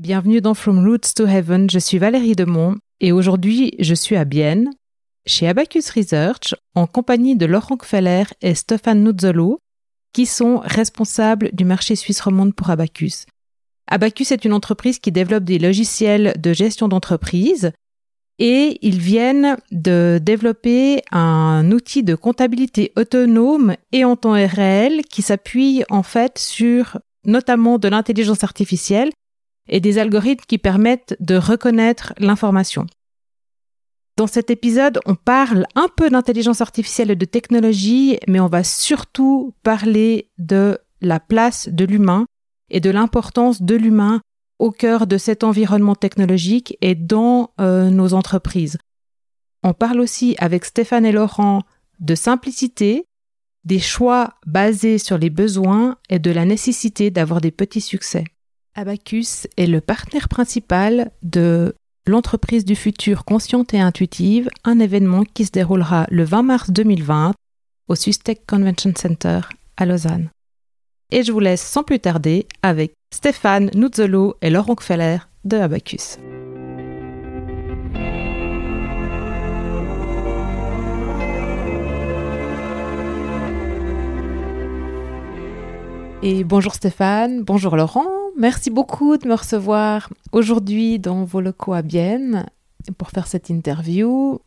Bienvenue dans From Roots to Heaven, je suis Valérie Demont et aujourd'hui je suis à Bienne, chez Abacus Research, en compagnie de Laurent Kfeller et Stéphane Nuzzolo, qui sont responsables du marché suisse romande pour Abacus. Abacus est une entreprise qui développe des logiciels de gestion d'entreprise et ils viennent de développer un outil de comptabilité autonome et en temps réel qui s'appuie en fait sur notamment de l'intelligence artificielle et des algorithmes qui permettent de reconnaître l'information. Dans cet épisode, on parle un peu d'intelligence artificielle et de technologie, mais on va surtout parler de la place de l'humain et de l'importance de l'humain au cœur de cet environnement technologique et dans euh, nos entreprises. On parle aussi avec Stéphane et Laurent de simplicité, des choix basés sur les besoins et de la nécessité d'avoir des petits succès. Abacus est le partenaire principal de l'entreprise du futur consciente et intuitive, un événement qui se déroulera le 20 mars 2020 au Sustec Convention Center à Lausanne. Et je vous laisse sans plus tarder avec Stéphane Nuzzolo et Laurent Kfeller de Abacus. Et bonjour Stéphane, bonjour Laurent. Merci beaucoup de me recevoir aujourd'hui dans vos locaux à Bienne pour faire cette interview.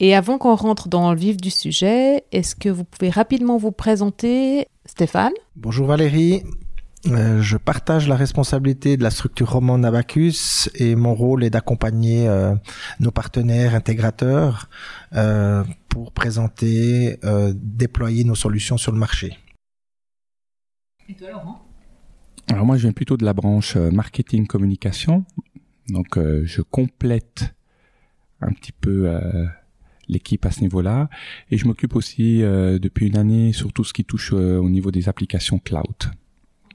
Et avant qu'on rentre dans le vif du sujet, est-ce que vous pouvez rapidement vous présenter, Stéphane? Bonjour Valérie. Euh, je partage la responsabilité de la structure romande Abacus et mon rôle est d'accompagner euh, nos partenaires intégrateurs euh, pour présenter, déployer nos solutions sur le marché. Et toi Laurent? Alors moi, je viens plutôt de la branche euh, marketing communication, donc euh, je complète un petit peu euh, l'équipe à ce niveau-là, et je m'occupe aussi depuis une année sur tout ce qui touche au niveau des applications cloud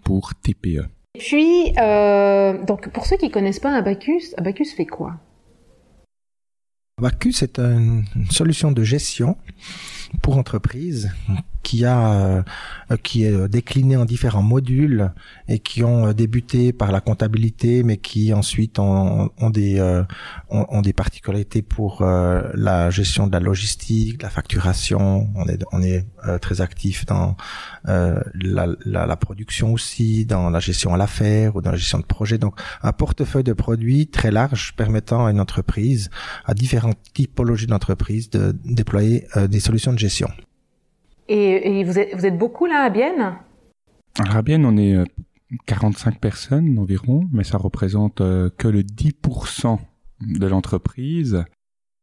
pour TPE. Et puis, donc pour ceux qui connaissent pas Abacus, Abacus fait quoi? Abacus est une solution de gestion pour entreprise qui a euh, qui est décliné en différents modules et qui ont euh, débuté par la comptabilité mais qui ensuite ont, ont des euh, ont, des particularités pour la gestion de la logistique, la facturation. On est on est très actif dans la, la, la, production aussi, dans la gestion à l'affaire ou dans la gestion de projet. Donc un portefeuille de produits très large permettant à une entreprise, à différentes typologies d'entreprises, de déployer des solutions de gestion. Et, vous, êtes, vous, êtes, beaucoup là à Bienne? À Bienne, on est 45 euh, personnes environ, mais ça représente euh, que le 10% de l'entreprise.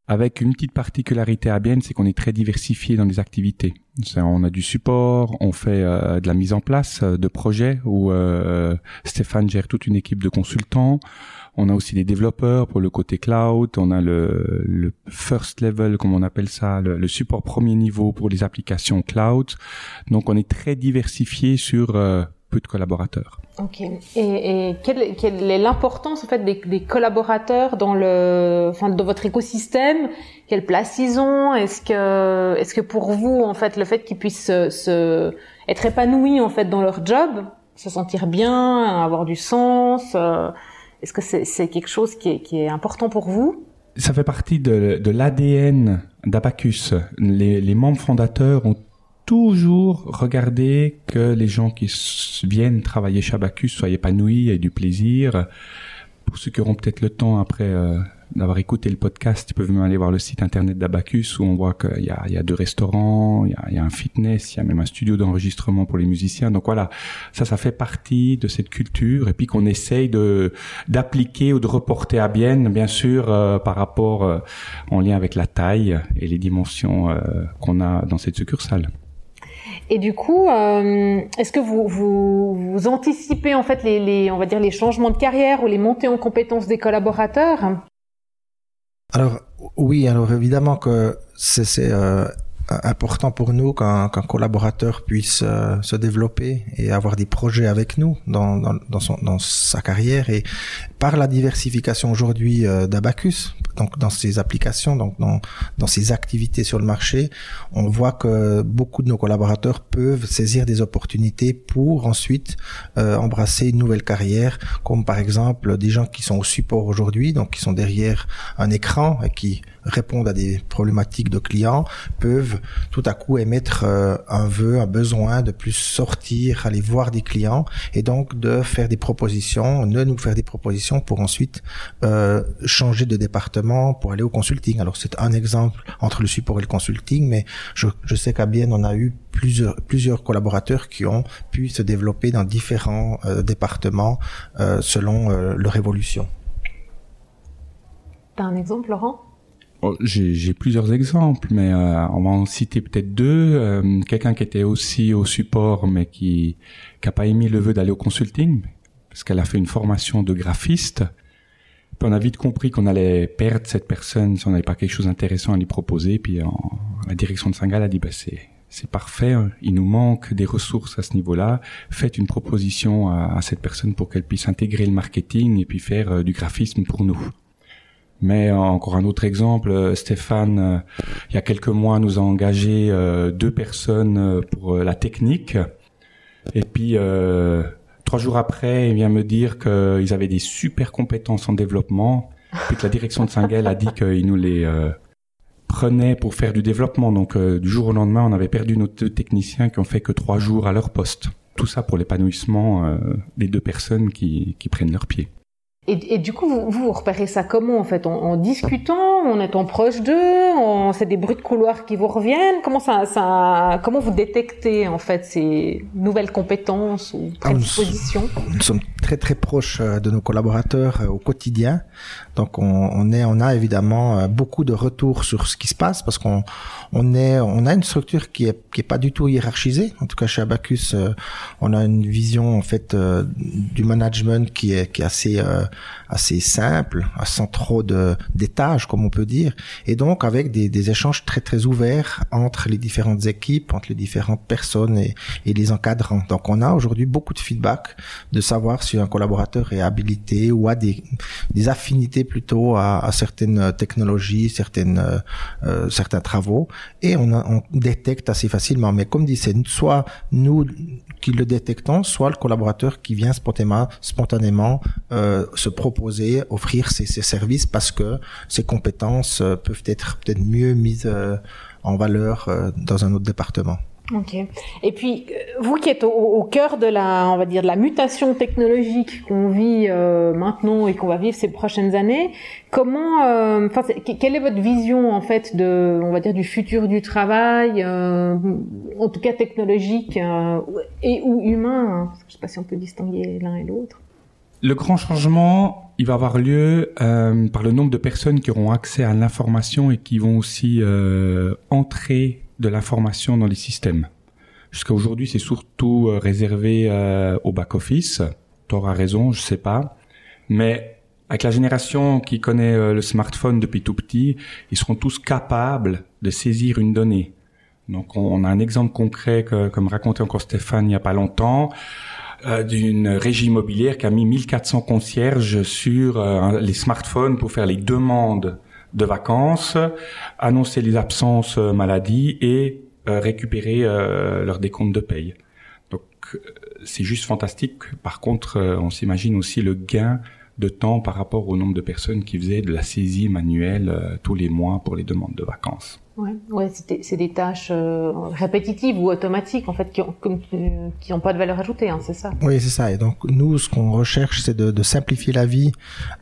Avec une petite particularité à Bienne, c'est qu'on est très diversifié dans les activités. On a du support, on fait euh, de la mise en place de projets où Stéphane gère toute une équipe de consultants. On a aussi des développeurs pour le côté cloud. On a le, le first level, comme on appelle ça, le, support premier niveau pour les applications cloud. Donc, on est très diversifié sur euh, peu de collaborateurs. Ok. Et, et quelle, quelle, est l'importance en fait des, des, collaborateurs dans le, enfin, dans votre écosystème? Quelle place ils ont? Est-ce que, est-ce que pour vous en fait le fait qu'ils puissent se, être épanouis en fait dans leur job, se sentir bien, avoir du sens euh, est-ce que c'est quelque chose qui est, important pour vous? Ça fait partie de, l'ADN d'Abacus. Les, les, membres fondateurs ont toujours regardé que les gens qui viennent travailler chez Abacus soient épanouis, aient du plaisir. Pour ceux qui auront peut-être le temps après euh, d'avoir écouté le podcast, ils peuvent même aller voir le site internet d'Abacus où on voit qu'il y a, il y a deux restaurants, il y a, il y a, un fitness, il y a même un studio d'enregistrement pour les musiciens. Donc voilà, ça, ça fait partie de cette culture et puis qu'on essaye de d'appliquer ou de reporter à bien, bien sûr, euh, par rapport euh, en lien avec la taille et les dimensions euh, qu'on a dans cette succursale. Et du coup, est-ce que vous, vous, vous, anticipez en fait les, les, on va dire les changements de carrière ou les montées en compétences des collaborateurs? Alors oui, alors évidemment que c'est euh, important pour nous qu'un collaborateur puisse euh, se développer et avoir des projets avec nous dans, dans, dans, son, dans sa carrière. Et par la diversification aujourd'hui euh, d'Abacus, donc dans ses applications, donc dans, dans ses activités sur le marché, on voit que beaucoup de nos collaborateurs peuvent saisir des opportunités pour ensuite euh, embrasser une nouvelle carrière, comme par exemple des gens qui sont au support aujourd'hui, donc qui sont derrière un écran et qui répondent à des problématiques de clients peuvent tout à coup émettre euh, un vœu, un besoin de plus sortir, aller voir des clients et donc de faire des propositions, de nous faire des propositions pour ensuite euh, changer de département pour aller au consulting. Alors c'est un exemple entre le support et le consulting, mais je, sais qu'à bien on a eu plusieurs, plusieurs collaborateurs qui ont pu se développer dans différents euh, départements selon leur évolution. T'as un exemple, Laurent? J'ai plusieurs exemples, mais euh, on va en citer peut-être deux. Euh, quelqu'un qui était aussi au support, mais qui n'a pas émis le vœu d'aller au consulting, parce qu'elle a fait une formation de graphiste. Puis on a vite compris qu'on allait perdre cette personne si on n'avait pas quelque chose d'intéressant à lui proposer. Puis la direction de Singal a dit, bah, c'est parfait, hein. il nous manque des ressources à ce niveau-là. Faites une proposition à, cette personne pour qu'elle puisse intégrer le marketing et puis faire euh, du graphisme pour nous. Mais encore un autre exemple, euh, Stéphane, euh, il y a quelques mois, nous a engagé euh, deux personnes pour la technique. Et puis, trois jours après, il vient me dire qu'ils avaient des super compétences en développement. Puis que la direction de Singuel a dit qu'il nous les prenait pour faire du développement. Donc, du jour au lendemain, on avait perdu nos deux techniciens qui ont fait que trois jours à leur poste. Tout ça pour l'épanouissement des deux personnes qui, qui prennent leur pied. Et, et, du coup, vous, vous repérez ça comment en fait? En, en discutant, en étant proche d'eux, en, c'est des bruits de couloir qui vous reviennent? Comment ça, ça, comment vous détectez en fait ces nouvelles compétences ou ah, prédispositions? nous, sommes très très proches euh, de nos collaborateurs euh, au quotidien, donc on, on est, on a évidemment euh, beaucoup de retours sur ce qui se passe parce qu'on on est, on a une structure qui est qui est pas du tout hiérarchisée. En tout cas chez Abacus, on a une vision en fait du management qui est qui est assez assez simple, sans trop de d'étages comme on peut dire, et donc avec des, des, échanges très très ouverts entre les différentes équipes, entre les différentes personnes et, et les encadrants. Donc on a aujourd'hui beaucoup de feedback de savoir si un collaborateur est habilité ou a des, des affinités plutôt à, à certaines technologies, certaines euh, euh certains travaux, et on, a, on détecte assez facilement. Mais comme dit, c'est soit nous qui le détectons, soit le collaborateur qui vient spontanément, spontanément euh, se proposer, offrir ses, ses, services parce que ses compétences euh, peuvent être peut-être mieux mises euh, en valeur euh, dans un autre département. Ok. Et puis vous qui êtes au, cœur de la, on va dire, de la mutation technologique qu'on vit maintenant et qu'on va vivre ces prochaines années, comment, quelle est votre vision en fait de, on va dire, du futur du travail, en tout cas technologique et ou humain hein, Je sais pas si on peut distinguer l'un et l'autre. Le grand changement, il va avoir lieu euh, par le nombre de personnes qui auront accès à l'information et qui vont aussi euh, entrer de l'information dans les systèmes. Jusqu'à aujourd'hui, c'est surtout euh, réservé euh, au back-office. T'auras raison, je sais pas. Mais avec la génération qui connaît euh, le smartphone depuis tout petit, ils seront tous capables de saisir une donnée. Donc on, a un exemple concret que, comme racontait encore Stéphane il n'y a pas longtemps. Euh, d'une régie immobilière qui a mis 1400 concierges sur euh, les smartphones pour faire les demandes de vacances, annoncer les absences euh, maladie et récupérer leur décompte de paye. Donc c'est juste fantastique. Par contre, on s'imagine aussi le gain de temps par rapport au nombre de personnes qui faisaient de la saisie manuelle tous les mois pour les demandes de vacances. Ouais, ouais c'est des tâches euh, répétitives ou automatiques en fait qui ont qui ont pas de valeur ajoutée, hein, c'est ça. Oui, c'est ça. Et donc nous, ce qu'on recherche, c'est de, de, simplifier la vie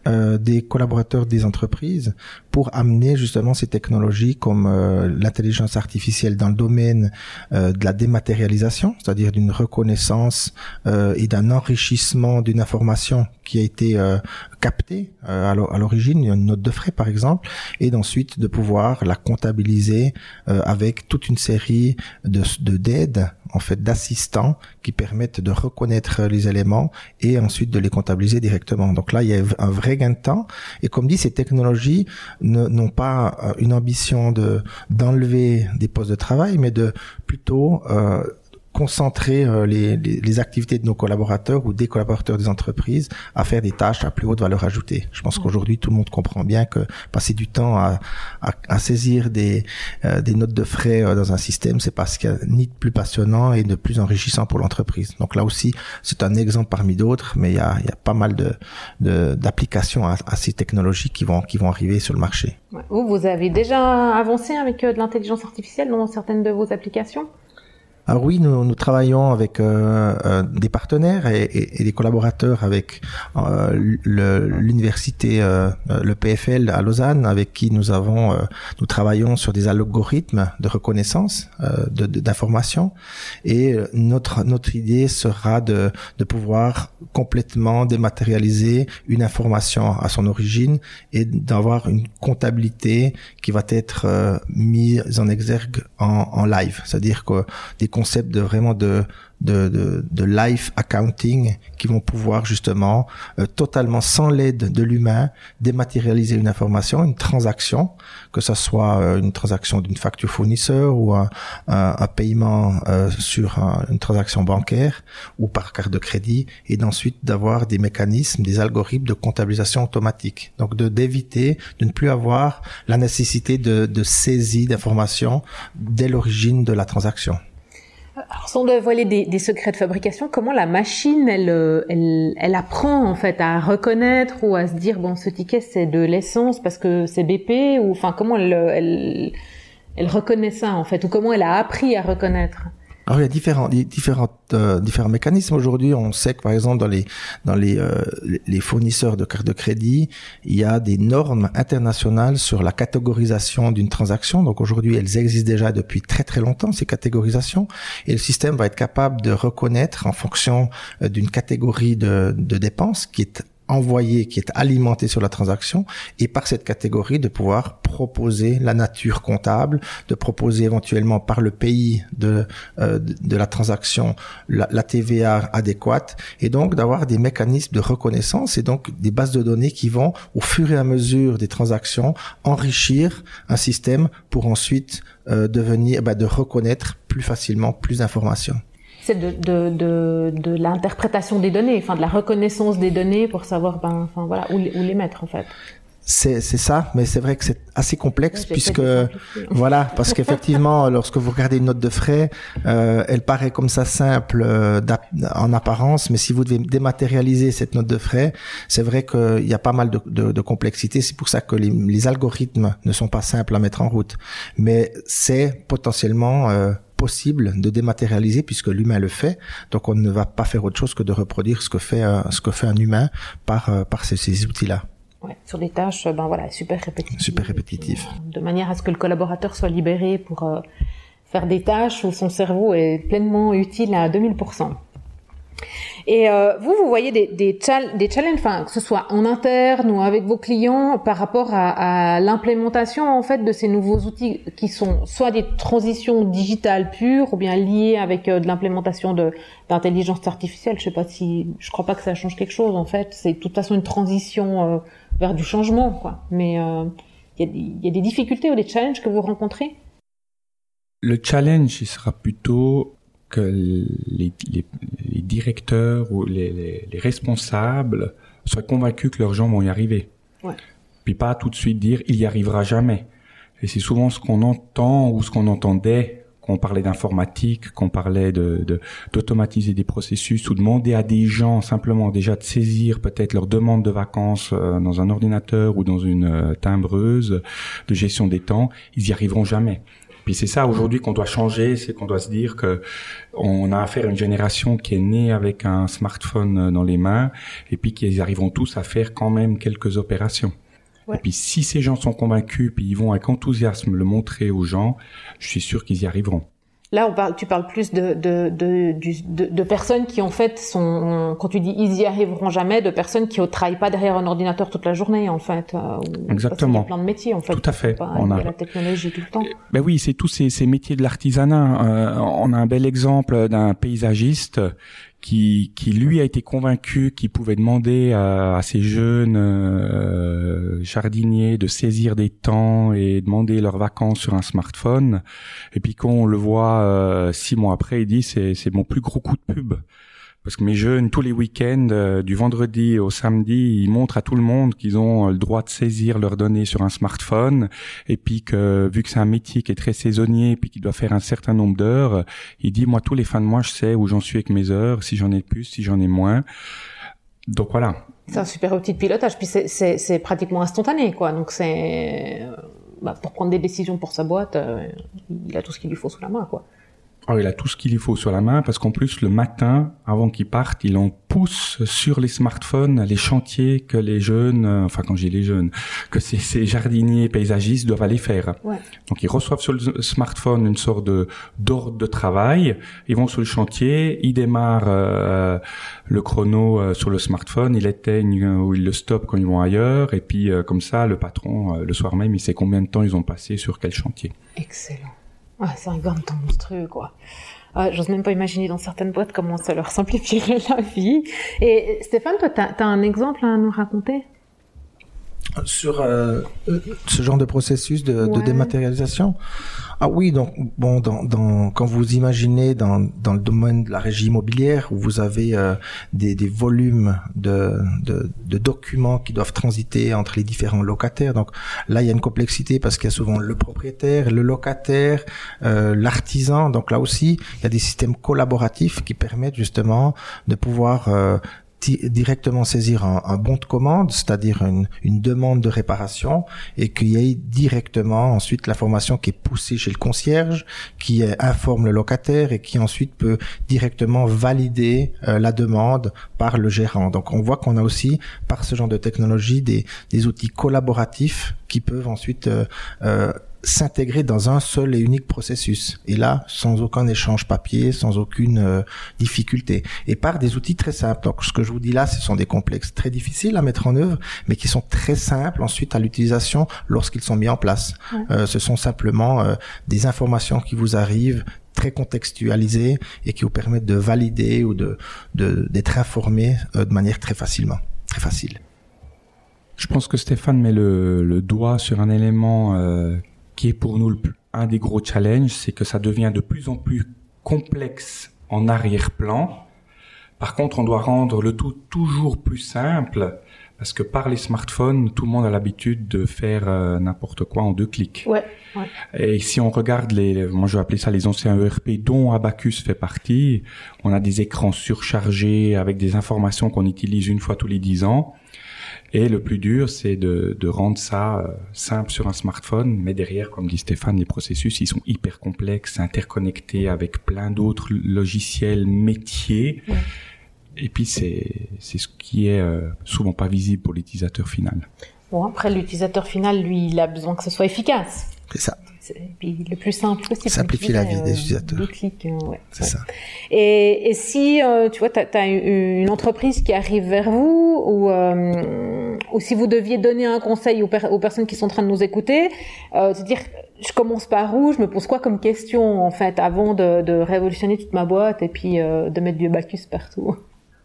euh, des collaborateurs des entreprises pour amener justement ces technologies comme euh, l'intelligence artificielle dans le domaine euh, de la dématérialisation, c'est-à-dire d'une reconnaissance euh, et d'un enrichissement d'une information qui a été captée à l'origine, une note de frais par exemple, et d'ensuite de pouvoir la comptabiliser euh, avec toute une série de d'aides en fait d'assistants qui permettent de reconnaître les éléments et ensuite de les comptabiliser directement. Donc là, il y a un vrai gain de temps. Et comme dit, ces technologies n'ont pas euh, une ambition de d'enlever des postes de travail, mais de plutôt euh, concentrer euh, les, les, les, activités de nos collaborateurs ou des collaborateurs des entreprises à faire des tâches à plus haute valeur ajoutée. Je pense qu'aujourd'hui tout le monde comprend bien que passer du temps à, à, à saisir des, euh, des notes de frais euh, dans un système, c'est parce qu'il y a ni de plus passionnant et de plus enrichissant pour l'entreprise. Donc là aussi, c'est un exemple parmi d'autres, mais il y a, il y a pas mal de d'applications à, à, ces technologies qui vont qui vont arriver sur le marché. Vous, vous avez déjà avancé avec de l'intelligence artificielle dans certaines de vos applications? Alors oui, nous, nous travaillons avec euh, euh, des partenaires et, et, et, des collaborateurs avec euh, l'université, euh, le PFL à Lausanne, avec qui nous avons, nous travaillons sur des algorithmes de reconnaissance d'informations. De, et notre notre idée sera de, de pouvoir complètement dématérialiser une information à son origine et d'avoir une comptabilité qui va être mise en exergue en, en live, c'est-à-dire que des concept de vraiment de de, de, de life accounting qui vont pouvoir justement euh, totalement sans l'aide de l'humain dématérialiser une information, une transaction, que ce soit euh, une transaction d'une facture fournisseur ou un, un, paiement euh, sur une transaction bancaire ou par carte de crédit, et d'ensuite d'avoir des mécanismes, des algorithmes de comptabilisation automatique. Donc de d'éviter de ne plus avoir la nécessité de, de saisie d'informations dès l'origine de la transaction. Alors, sans dévoiler des, des, secrets de fabrication, comment la machine, elle, euh, elle, elle, apprend en fait à reconnaître ou à se dire bon, ce ticket c'est de l'essence parce que c'est BP ou enfin comment elle, elle, elle reconnaît ça en fait ou comment elle a appris à reconnaître? Alors il y a différents, différents, euh, différents mécanismes aujourd'hui. On sait que par exemple dans les dans les, euh, les fournisseurs de cartes de crédit, il y a des normes internationales sur la catégorisation d'une transaction. Donc aujourd'hui, elles existent déjà depuis très très longtemps ces catégorisations, et le système va être capable de reconnaître en fonction euh, d'une catégorie de, de dépenses qui est envoyé, qui est alimenté sur la transaction, et par cette catégorie de pouvoir proposer la nature comptable, de proposer éventuellement par le pays de, euh, de la transaction la, TVA adéquate, et donc d'avoir des mécanismes de reconnaissance et donc des bases de données qui vont, au fur et à mesure des transactions, enrichir un système pour ensuite euh, devenir, bah, de reconnaître plus facilement plus d'informations c'est de, de, de, de l'interprétation des données, enfin de la reconnaissance des données pour savoir ben, enfin, voilà, où, les, où les mettre en fait. C'est, c'est ça, mais c'est vrai que c'est assez complexe puisque voilà, parce qu'effectivement, lorsque vous regardez une note de frais, euh, elle paraît comme ça simple euh, en apparence, mais si vous devez dématérialiser cette note de frais, c'est vrai qu'il y a pas mal de, de, de complexité. C'est pour ça que les, les, algorithmes ne sont pas simples à mettre en route, mais c'est potentiellement euh, possible de dématérialiser puisque l'humain le fait. Donc on ne va pas faire autre chose que de reproduire ce que fait un, ce que fait un humain par euh, par ces, ces outils-là. Ouais, sur des tâches ben voilà super répétitives. Super répétitives. De manière à ce que le collaborateur soit libéré pour euh, faire des tâches où son cerveau est pleinement utile à 2000%. Et euh, vous, vous voyez des, des, challenges, enfin, que ce soit en interne ou avec vos clients, par rapport à, à l'implémentation en fait de ces nouveaux outils qui sont soit des transitions digitales pures ou bien liées avec euh, de l'implémentation d'intelligence artificielle. Je sais pas si, je crois pas que ça change quelque chose en fait. C'est de toute façon une transition euh, vers du changement, quoi. Mais euh, il y, y, a des difficultés ou des challenges que vous rencontrez? Le challenge, il sera plutôt que les, les, les directeurs ou les, les, les, responsables soient convaincus que leurs gens vont y arriver. Ouais. Puis pas tout de suite dire il y arrivera jamais. Et c'est souvent ce qu'on entend ou ce qu'on entendait quand on parlait d'informatique, qu'on parlait de, d'automatiser des processus ou demander à des gens simplement déjà de saisir peut-être leur demande de vacances euh, dans un ordinateur ou dans une euh, timbreuse de gestion des temps, ils y arriveront jamais. Puis c'est ça aujourd'hui qu'on doit changer, c'est qu'on doit se dire que on a affaire à une génération qui est née avec un smartphone dans les mains et puis qu'ils arriveront tous à faire quand même quelques opérations. Ouais. Et puis si ces gens sont convaincus, puis ils vont avec enthousiasme le montrer aux gens, je suis sûr qu'ils y arriveront. Là, on parle, tu parles plus de, de, de, de, de personnes qui, en fait, sont, quand tu dis ils y arriveront jamais, de personnes qui ne travaillent pas derrière un ordinateur toute la journée, en fait. Euh, Exactement. Il y a plein de métiers, en fait. Tout à fait. Pas, on a la technologie tout le temps. Ben oui, c'est tous ces, ces métiers de l'artisanat. Euh, on a un bel exemple d'un paysagiste qui, lui a été convaincu qu'il pouvait demander à, à ces jeunes euh, jardiniers de saisir des temps et demander leurs vacances sur un smartphone. Et puis quand on le voit euh, six mois après, il dit c'est mon plus gros coup de pub. Parce que mes jeunes, tous les week-ends, euh, du vendredi au samedi, ils montrent à tout le monde qu'ils ont euh, le droit de saisir leurs données sur un smartphone, et puis que vu que c'est un métier qui est très saisonnier, puis qui doit faire un certain nombre d'heures, il dit moi tous les fins de mois, je sais où j'en suis avec mes heures, si j'en ai plus, si j'en ai moins. Donc voilà. C'est un super outil de pilotage, puis c'est pratiquement instantané, quoi. Donc c'est euh, bah, pour prendre des décisions pour sa boîte, il a tout ce qu'il lui faut sous la main, quoi. Oh, il a tout ce qu'il faut sur la main parce qu'en plus le matin, avant qu'il parte, il en pousse sur les smartphones les chantiers que les jeunes, euh, enfin quand j'ai les jeunes, que ces, ces, jardiniers paysagistes doivent aller faire. Ouais. Donc ils reçoivent sur le smartphone une sorte de d'ordre de travail. Ils vont sur le chantier, ils démarrent euh, le chrono euh, sur le smartphone, ils l'éteignent ou ils le stoppent quand ils vont ailleurs, et puis euh, comme ça, le patron le soir même, il sait combien de temps ils ont passé sur quel chantier. Excellent. Ah, c'est un gain de temps monstrueux, quoi. Ah, J'ose même pas imaginer dans certaines boîtes comment ça leur simplifierait la vie. Et Stéphane, toi, t'as as un exemple à nous raconter? Sur euh, ce genre de processus de, ouais. de, dématérialisation Ah oui, donc bon, dans, dans, quand vous imaginez dans, dans le domaine de la régie immobilière où vous avez euh, des, des volumes de, de, de, documents qui doivent transiter entre les différents locataires, donc là il y a une complexité parce qu'il y a souvent le propriétaire, le locataire, euh, l'artisan, donc là aussi il y a des systèmes collaboratifs qui permettent justement de pouvoir euh, directement saisir un, un, bon de commande, c'est-à-dire une, une, demande de réparation, et qu'il y ait directement ensuite l'information qui est poussée chez le concierge, qui informe le locataire et qui ensuite peut directement valider euh, la demande par le gérant. Donc on voit qu'on a aussi, par ce genre de technologie, des, des outils collaboratifs qui peuvent ensuite euh, euh, s'intégrer dans un seul et unique processus. Et là, sans aucun échange papier, sans aucune euh, difficulté. Et par des outils très simples. Donc, ce que je vous dis là, ce sont des complexes très difficiles à mettre en œuvre, mais qui sont très simples ensuite à l'utilisation lorsqu'ils sont mis en place. Ouais. Euh, ce sont simplement euh, des informations qui vous arrivent très contextualisées et qui vous permettent de valider ou de d'être informé euh, de manière très facilement, très facile. Je pense que Stéphane met le, le doigt sur un élément euh, qui est pour nous le, un des gros challenges, c'est que ça devient de plus en plus complexe en arrière-plan. Par contre, on doit rendre le tout toujours plus simple parce que par les smartphones, tout le monde a l'habitude de faire euh, n'importe quoi en deux clics. Ouais, ouais. Et si on regarde les, moi je vais appeler ça les anciens ERP dont Abacus fait partie, on a des écrans surchargés avec des informations qu'on utilise une fois tous les dix ans. Et le plus dur, c'est de, de, rendre ça euh, simple sur un smartphone, mais derrière, comme dit Stéphane, les processus, ils sont hyper complexes, interconnectés avec plein d'autres logiciels métiers. Ouais. Et puis, c'est ce qui est euh, souvent pas visible pour l'utilisateur final. Bon, après, l'utilisateur final, lui, il a besoin que ce soit efficace. C'est ça. Et puis le plus simple possible. Simplifier la vie euh, des utilisateurs. Deux clics, euh, ouais. C'est ouais. ça. Et, et si, euh, tu vois, tu as, une entreprise qui arrive vers vous, ou, euh, ou si vous deviez donner un conseil aux, per aux, personnes qui sont en train de nous écouter, euh, se dire, je commence par où, je me pose quoi comme question, en fait, avant de, de révolutionner toute ma boîte et puis de mettre du Bacchus partout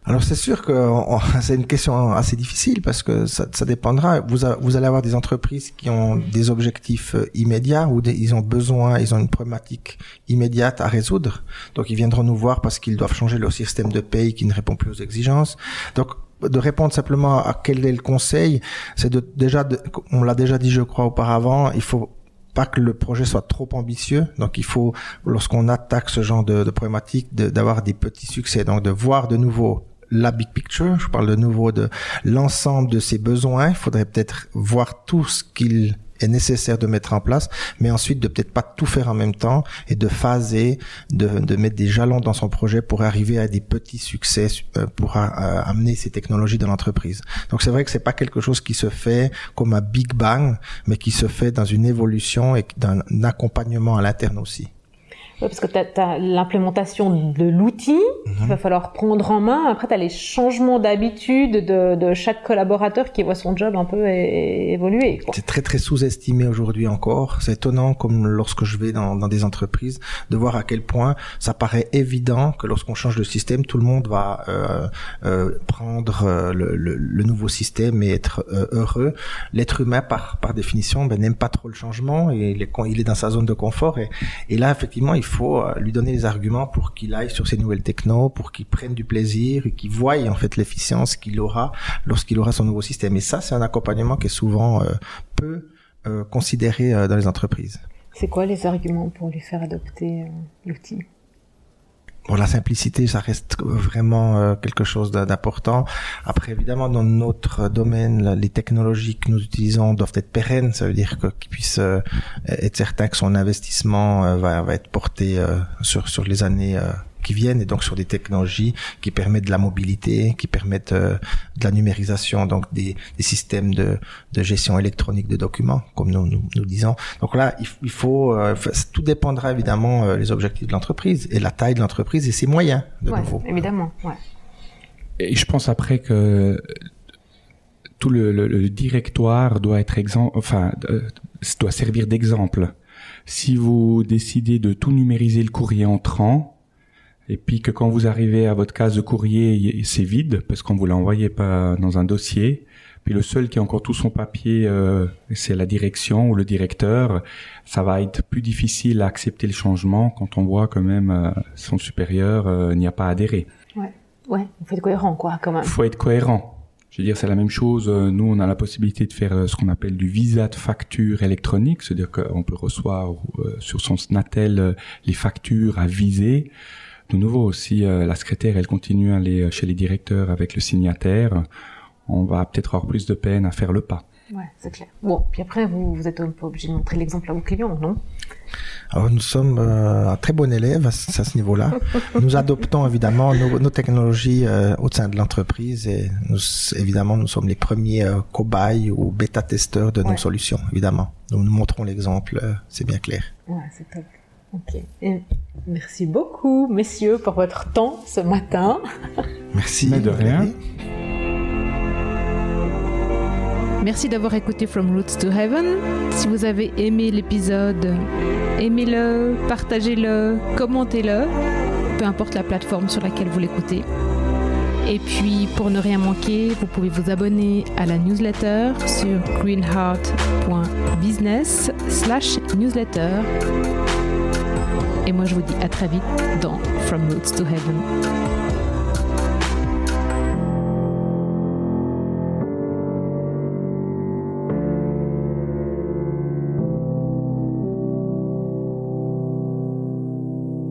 alors c'est sûr que c'est une question assez difficile parce que ça, ça dépendra. Vous, a, vous allez avoir des entreprises qui ont des objectifs euh, immédiats ou des, ils ont besoin, ils ont une problématique immédiate à résoudre. Donc ils viendront nous voir parce qu'ils doivent changer leur système de paye qui ne répond plus aux exigences. Donc de répondre simplement à quel est le conseil, c'est de déjà, on l'a déjà dit je crois auparavant, il faut pas que le projet soit trop ambitieux. Donc il faut, lorsqu'on attaque ce genre de, de problématique, d'avoir des petits succès. Donc de voir de nouveau la big picture, je parle de nouveau de l'ensemble de ses besoins. Il faudrait peut-être voir tout ce qu'il est nécessaire de mettre en place, mais ensuite de peut-être pas tout faire en même temps et de phaser, de, de mettre des jalons dans son projet pour arriver à des petits succès euh, pour euh, amener ces technologies dans l'entreprise. Donc c'est vrai que c'est pas quelque chose qui se fait comme un big bang, mais qui se fait dans une évolution et d'un accompagnement à l'interne aussi. Parce que tu as, l'implémentation de l'outil qu'il mhm. va falloir prendre en main. Après, tu as les changements d'habitude de, de, chaque collaborateur qui voit son job un peu évoluer. C'est très très sous-estimé aujourd'hui encore. C'est étonnant comme lorsque je vais dans, dans, des entreprises de voir à quel point ça paraît évident que lorsqu'on change de système, tout le monde va euh, euh, prendre euh, le, le, le, nouveau système et être euh, heureux. L'être humain, par, par définition, ben, n'aime pas trop le changement et il est, il est dans sa zone de confort. Et, et là, effectivement, il faut euh, lui donner les arguments pour qu'il aille sur ces nouvelles technos, pour qu'il prenne du plaisir et qu'il voie en fait l'efficience qu'il aura lorsqu'il aura son nouveau système. Et ça, c'est un accompagnement qui est souvent euh, peu euh, considéré dans les entreprises. C'est quoi les arguments pour lui faire adopter l'outil? Bon, la simplicité, ça reste vraiment quelque chose d'important. Après, évidemment, dans notre domaine, les technologies que nous utilisons doivent être pérennes. Ça veut dire qu'il puisse être certain que son investissement va, va, être porté sur, sur les années qui viennent et donc sur des technologies qui permettent de la mobilité, qui permettent euh, de la numérisation, donc des, des systèmes de, de, gestion électronique de documents, comme nous nous, nous disons. Donc là, il, faut, euh, tout dépendra évidemment euh, les objectifs de l'entreprise et la taille de l'entreprise et ses moyens de ouais, nouveau. Évidemment. Ouais. Et je pense après que tout le, le, directoire doit être exemple, enfin, doit servir d'exemple. Si vous décidez de tout numériser le courrier entrant, et puis que quand vous arrivez à votre case de courrier, c'est vide parce qu'on vous l'a envoyé pas dans un dossier. Puis le seul qui a encore tout son papier, euh, c'est la direction ou le directeur. Ça va être plus difficile à accepter le changement quand on voit quand même euh, son supérieur euh, n'y a pas adhéré. Ouais, ouais, il faut être cohérent quoi, quand même. Il faut être cohérent. Je veux dire, c'est la même chose. Nous, on a la possibilité de faire ce qu'on appelle du visa de facture électronique, c'est-à-dire qu'on peut recevoir sur son Snatel les factures à viser de nouveau aussi, euh, la secrétaire, elle continue à aller chez les directeurs avec le signataire. On va peut-être avoir plus de peine à faire le pas. Ouais, c'est clair. Bon, puis après, vous, vous êtes un peu obligé de montrer l'exemple à vos clients, non? Alors, nous sommes euh, un très bon élève à, ce niveau-là. nous adoptons évidemment nos, technologies euh, au sein de l'entreprise et nous, évidemment, nous sommes les premiers cobayes ou bêta-testeurs de nos solutions, évidemment. Donc, nous montrons l'exemple, c'est bien clair. Ouais, c'est top. Ok. merci beaucoup, messieurs, pour votre temps ce matin. Merci. Mais de rien. Merci d'avoir écouté From Roots to Heaven. Si vous avez aimé l'épisode, aimez-le, partagez-le, commentez-le, peu importe la plateforme sur laquelle vous l'écoutez. Et puis, pour ne rien manquer, vous pouvez vous abonner à la newsletter sur greenheart.business/newsletter. Et moi, je vous dis à très vite dans From Roots to Heaven.